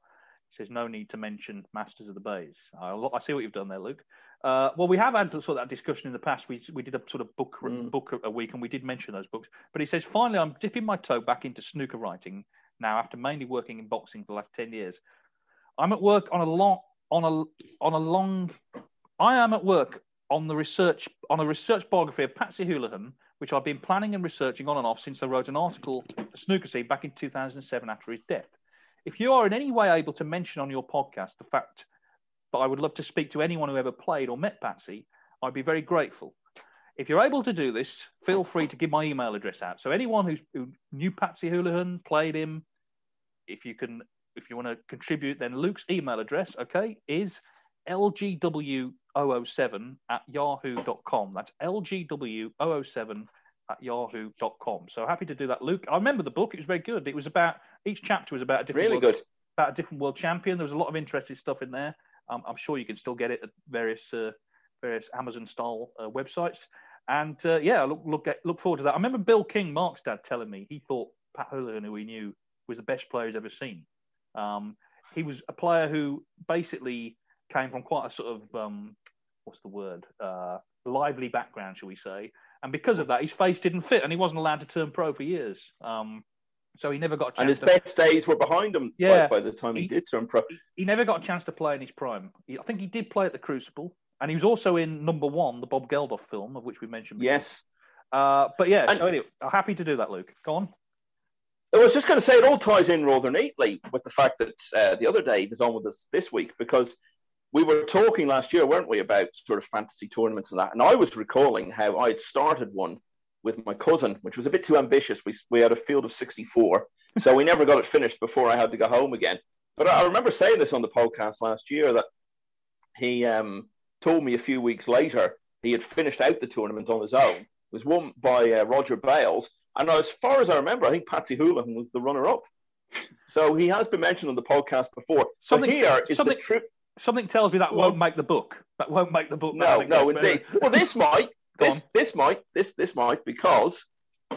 B: He says no need to mention Masters of the Baize. I, I see what you've done there, Luke. Uh, well, we have had sort of that discussion in the past. We we did a sort of book mm. book a week, and we did mention those books. But he says finally, I'm dipping my toe back into snooker writing now after mainly working in boxing for the last ten years. I'm at work on a long on a on a long. I am at work on the research on a research biography of Patsy Houlihan, which I've been planning and researching on and off since I wrote an article for Snooker Scene back in 2007 after his death. If you are in any way able to mention on your podcast the fact that I would love to speak to anyone who ever played or met Patsy, I'd be very grateful. If you're able to do this, feel free to give my email address out. So anyone who knew Patsy Houlihan, played him, if you can, if you want to contribute, then Luke's email address, okay, is lgw007 at yahoo.com. That's lgw007 at yahoo.com. So happy to do that, Luke. I remember the book; it was very good. It was about each chapter was about a different
C: really
B: world,
C: good
B: about a different world champion. There was a lot of interesting stuff in there. Um, I'm sure you can still get it at various uh, various Amazon style uh, websites. And uh, yeah, look look look forward to that. I remember Bill King, Mark's dad, telling me he thought Pat Houlihan, who he knew, was the best player he's ever seen. Um, he was a player who basically came from quite a sort of um, what's the word uh, lively background, shall we say? And because of that, his face didn't fit, and he wasn't allowed to turn pro for years. Um, so he never got a chance.
C: And his
B: to...
C: best days were behind him. Yeah. By, by the time he, he, did turn pro,
B: he never got a chance to play in his prime. He, I think he did play at the Crucible, and he was also in Number One, the Bob Geldof film, of which we mentioned. Before.
C: Yes.
B: Uh, but yeah, and, so anyway, happy to do that, Luke. Go on.
C: I was just going to say it all ties in rather neatly with the fact that uh, the other Dave is on with us this week because we were talking last year, weren't we, about sort of fantasy tournaments and that. And I was recalling how I had started one with my cousin, which was a bit too ambitious. We, we had a field of 64, so we never got it finished before I had to go home again. But I remember saying this on the podcast last year that he um, told me a few weeks later he had finished out the tournament on his own. It was won by uh, Roger Bales. And as far as I remember, I think Patsy Houlihan was the runner up. So he has been mentioned on the podcast before. Something, so here is the trip.
B: Something tells me that well, won't make the book. That won't make the book.
C: No, no, indeed. well, this <laughs> might. this, this might. This this might because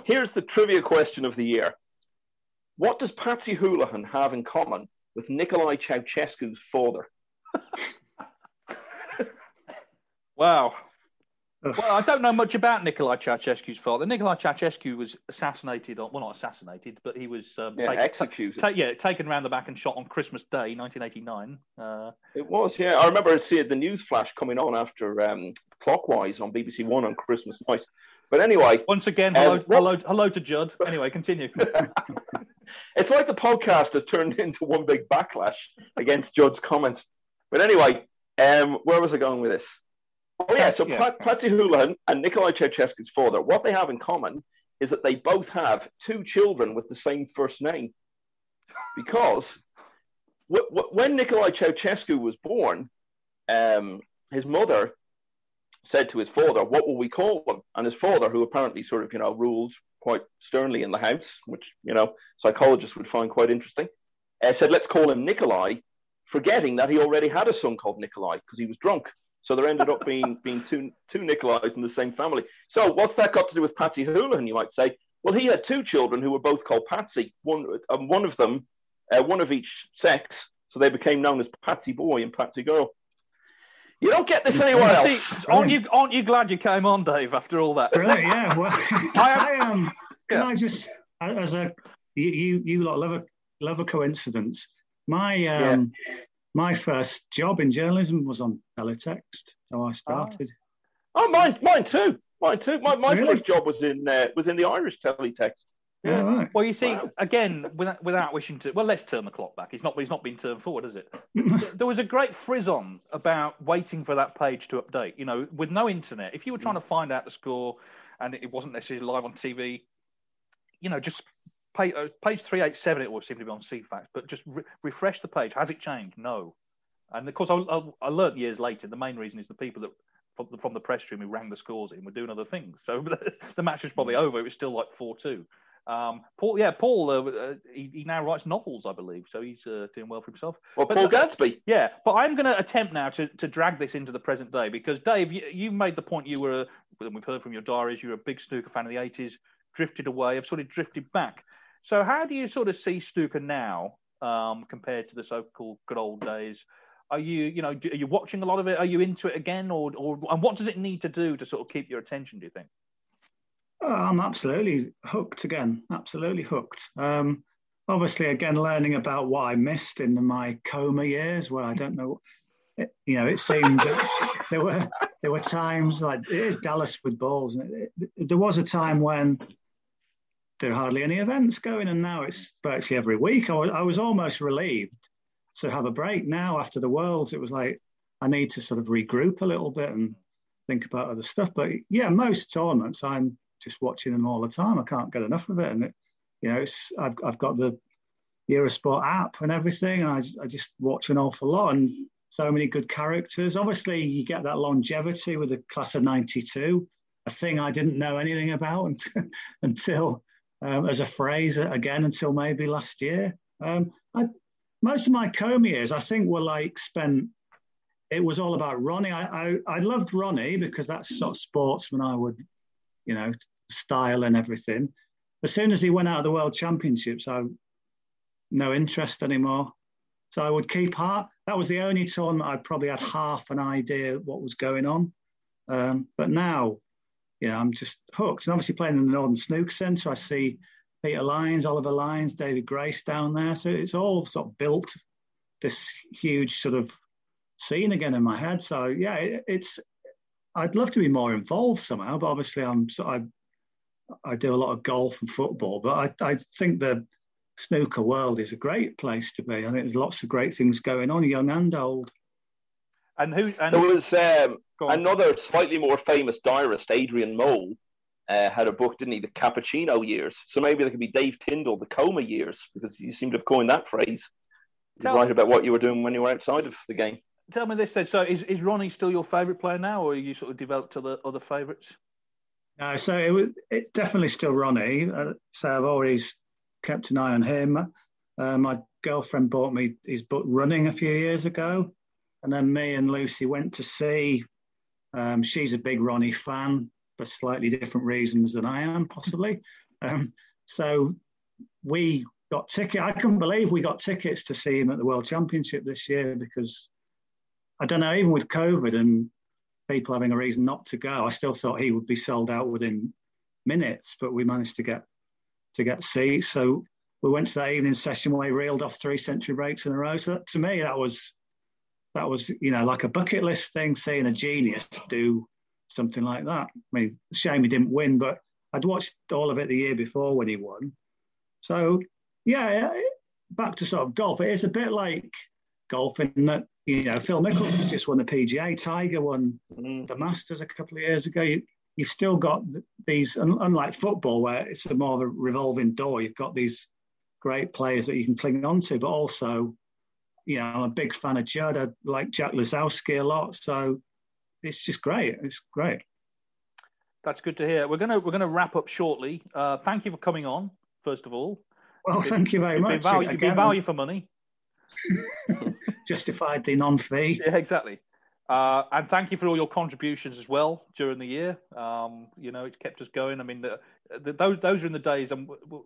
C: here's the trivia question of the year. What does Patsy Houlihan have in common with Nikolai Ceausescu's father? <laughs>
B: wow. Well, I don't know much about Nikolai Ceausescu's father. Nikolai Ceausescu was assassinated, on, well, not assassinated, but he was um,
C: Yeah,
B: taken,
C: executed.
B: ta- yeah, taken round the back and shot on Christmas Day, 1989. Uh,
C: It was, yeah. I remember seeing the news flash coming on after um, Clockwise on BBC One on Christmas night. But anyway,
B: once again,
C: Um,
B: hello,
C: Rob-
B: hello, hello to Judd. <laughs> Anyway, continue. <laughs>
C: it's like the podcast has turned into one big backlash against Judd's comments. But anyway, um, where was I going with this? Oh yeah, so
B: Yeah.
C: Pat, Patsy Houlihan and Nikolai Ceausescu's father, what they have in common is that they both have two children with the same first name. Because w- w- when Nikolai Ceausescu was born, um, his mother said to his father, "What will we call him?" And his father, who apparently sort of you know ruled quite sternly in the house, which you know psychologists would find quite interesting, uh, said, "Let's call him Nikolai," forgetting that he already had a son called Nikolai because he was drunk. So there ended up being being two two Nikolais in the same family. So what's that got to do with Patsy Houlihan? You might say. Well, he had two children who were both called Patsy. One, and one of them, uh, one of each sex. So they became known as Patsy Boy and Patsy Girl. You don't get this anywhere
B: See,
C: else.
B: aren't you aren't you glad you came on, Dave? After all that,
D: Really? Yeah. Well, <laughs> I am. Can
B: Yeah.
D: I just, as a you, you, you lot love a love a coincidence. My um, my first job in journalism was on teletext, so I started.
C: Oh, mine, mine too. Mine too. My, my
D: Really?
C: first job was in uh, was in the Irish teletext.
D: Yeah, right.
B: Well, you see, again, without, without wishing to, well, let's turn the clock back. It's not, it's not been turned forward, has it? <laughs> there was a great frizz on about waiting for that page to update. You know, with no internet, if you were trying to find out the score and it wasn't necessarily live on TV, you know, just page, uh, page 387, it will seem to be on Ceefax, but just re- refresh the page. Has it changed? No. And of course, I, I, I learned years later the main reason is the people that from the, from the press room who rang the scores in were doing other things. So <laughs> the match was probably over. It was still like 4 2. Um, Paul, yeah, Paul, uh, uh, he, he now writes novels, I believe, so he's uh, doing well for himself.
C: Well,
B: But
C: Paul Gadsby.
B: Yeah, but I'm going to attempt now to, to drag this into the present day because Dave, you, you made the point you were, and we've heard from your diaries, you were a big snooker fan of the 80s, drifted away, have sort of drifted back. So how do you sort of see snooker now um, compared to the so-called good old days? Are you, you know, do, are you watching a lot of it? Are you into it again, or, or and what does it need to do to sort of keep your attention? Do you think?
D: Oh, I'm absolutely hooked again. Absolutely hooked. Um, obviously, again, learning about what I missed in the, my coma years, where I don't know. It, you know, it seemed that there were there were times like it is Dallas with balls. And it, it, there was a time when there hardly any events going, and now it's virtually every week. I was, I was almost relieved to have a break. Now, after the Worlds, it was like I need to sort of regroup a little bit and think about other stuff. But yeah, most tournaments, I'm just watching them all the time. I can't get enough of it, and it, you know, it's I've I've got the Eurosport app and everything, and I, I just watch an awful lot and so many good characters. Obviously, you get that longevity with the class of '92, a thing I didn't know anything about <laughs> until, until um, as a phrase again until maybe last year. Um, I, most of my Comey years, I think, were like spent. It was all about Ronnie. I, I I loved Ronnie because that's sort of sportsman I would, you know, style and everything. As soon as he went out of the World Championships, I no interest anymore. So I would keep heart. That was the only tournament I probably had half an idea what was going on. Um, but now, yeah, I'm just hooked. And obviously playing in the Northern Snooker Centre, I see Peter Lines, Oliver Lines, David Grace down there. So it's all sort of built this huge sort of scene again in my head. So yeah, it, it's. I'd love to be more involved somehow, but obviously I'm. So I, I do a lot of golf and football, but I, I think the snooker world is a great place to be. I think there's lots of great things going on, young and old.
B: And who? And
C: There was um,
B: Go on.
C: Another slightly more famous diarist, Adrian Mole, uh, had a book, didn't he? The Cappuccino years. So maybe there could be Dave Tyndall, the coma years, because you seem to have coined that phrase. You
B: Tell-
C: write about what you were doing when you were outside of the game.
B: Tell me this then. So is, is Ronnie still your favourite player now, or are you sort of developed other other favourites?
D: Uh, so it was it's definitely still Ronnie. Uh, so I've always kept an eye on him. Uh, my girlfriend bought me his book Running a few years ago, and then me and Lucy went to see. Um, she's a big Ronnie fan for slightly different reasons than I am, possibly. <laughs> Um, so we got ticket. I couldn't believe we got tickets to see him at the World Championship this year because I don't know, even with COVID and people having a reason not to go. I still thought he would be sold out within minutes, but we managed to get to get seats. So we went to that evening session where he reeled off three century breaks in a row. So that, to me, that was that was you know like a bucket list thing, seeing a genius do something like that. I mean, shame he didn't win, but I'd watched all of it the year before when he won. So yeah, back to sort of golf. It is a bit like golf in that you know Phil Mickelson just won the PGA, Tiger won mm. the Masters a couple of years ago. You, have still got these, unlike football where it's a more of a revolving door. You've got these great players that you can cling on to, but also, you know, I'm a big fan of Judd. I like Jack Lisowski a lot, so it's just great. It's great.
B: That's good to hear. We're gonna we're gonna wrap up shortly. Uh, thank you for coming on. First of all.
D: Well, thank you very much.
B: Been value, you've been value for money. <laughs>
D: Justified the non-fee. <laughs>
B: Yeah, exactly. Uh, and thank you for all your contributions as well during the year. Um, you know, it's kept us going. I mean, the, the, those those are in the days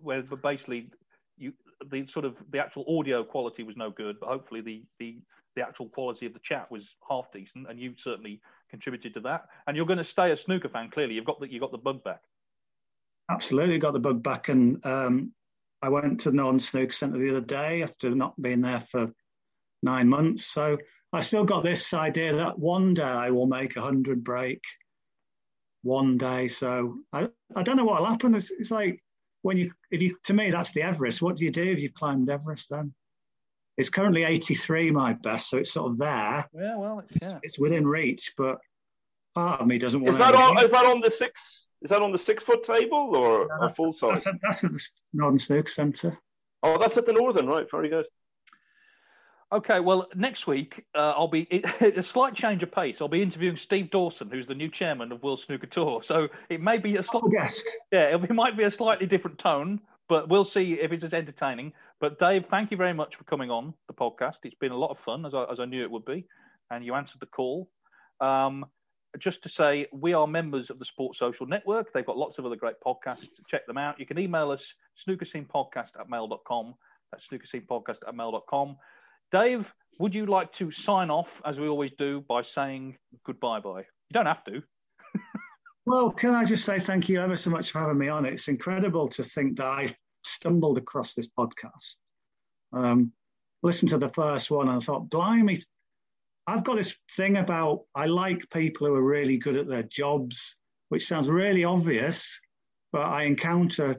B: where basically you the sort of the actual audio quality was no good, but hopefully the the the actual quality of the chat was half decent, and you certainly contributed to that. And you're going to stay a snooker fan. Clearly, you've got the you got the bug back.
D: Absolutely, got the bug back, and um, I went to Northern Snooker Centre the other day after not being there for nine months. So I still got this idea that one day I will make a hundred break. One day, so I, I don't know what'll happen. It's, it's like when you if you to me that's the Everest. What do you do if you've climbed Everest then? It's currently 83 my best, so it's sort of there.
B: Yeah, well, it's,
D: yeah. it's, it's within reach, but part of me doesn't want.
C: Is that on? Is that on the six? Is that on the six foot table or no, full size?
D: That's, at, that's at the Northern Snooker Centre.
C: Oh, that's at the Northern, right? Very good.
B: Okay, well, next week uh, I'll be it, <laughs> a slight change of pace. I'll be interviewing Steve Dawson, who's the new chairman of World Snooker Tour. So it may be a slight
D: guest.
B: Yeah, it might be a slightly different tone, but we'll see if it's as entertaining. But Dave, thank you very much for coming on the podcast. It's been a lot of fun, as I, as I knew it would be, and you answered the call. Um, just to say, we are members of the Sports Social Network. They've got lots of other great podcasts. Check them out. You can email us snookerscenepodcast at mail.com. That's snookerscenepodcast at mail.com. Dave, would you like to sign off, as we always do, by saying goodbye bye? You don't have to. <laughs>
D: well, can I just say thank you ever so much for having me on? It's incredible to think that I stumbled across this podcast. Um, listened to the first one and I thought, blimey, I've got this thing about I like people who are really good at their jobs, which sounds really obvious, but I encounter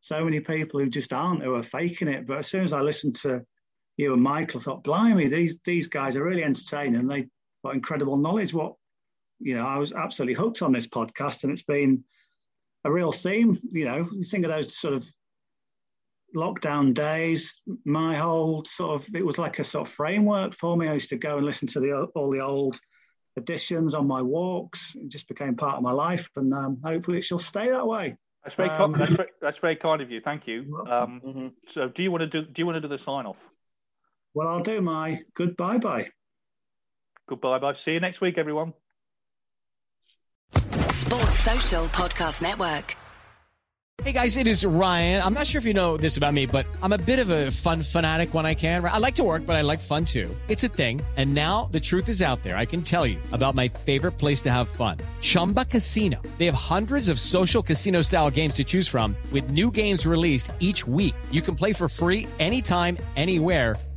D: so many people who just aren't, who are faking it. But as soon as I listened to you and Michael, thought, blimey, these these guys are really entertaining and they got incredible knowledge. What you know, I was absolutely hooked on this podcast, and it's been a real theme. You know, you think of those sort of lockdown days, my whole sort of it was like a sort of framework for me. I used to go and listen to the all the old editions on my walks. It just became part of my life, and um, hopefully it shall stay that way.
B: That's very, um, that's very, that's very kind of you. Thank you. Um, mm-hmm. So, do you want to do do you want to do the sign off?
D: Well, I'll do my goodbye bye.
B: Goodbye bye. See you next week, everyone.
E: Sports Social Podcast Network.
F: Hey guys, it is Ryan. I'm not sure if you know this about me, but I'm a bit of a fun fanatic when I can. I like to work, but I like fun too. It's a thing. And now the truth is out there. I can tell you about my favorite place to have fun Chumba Casino. They have hundreds of social casino style games to choose from, with new games released each week. You can play for free anytime, anywhere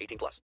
A: 18 plus.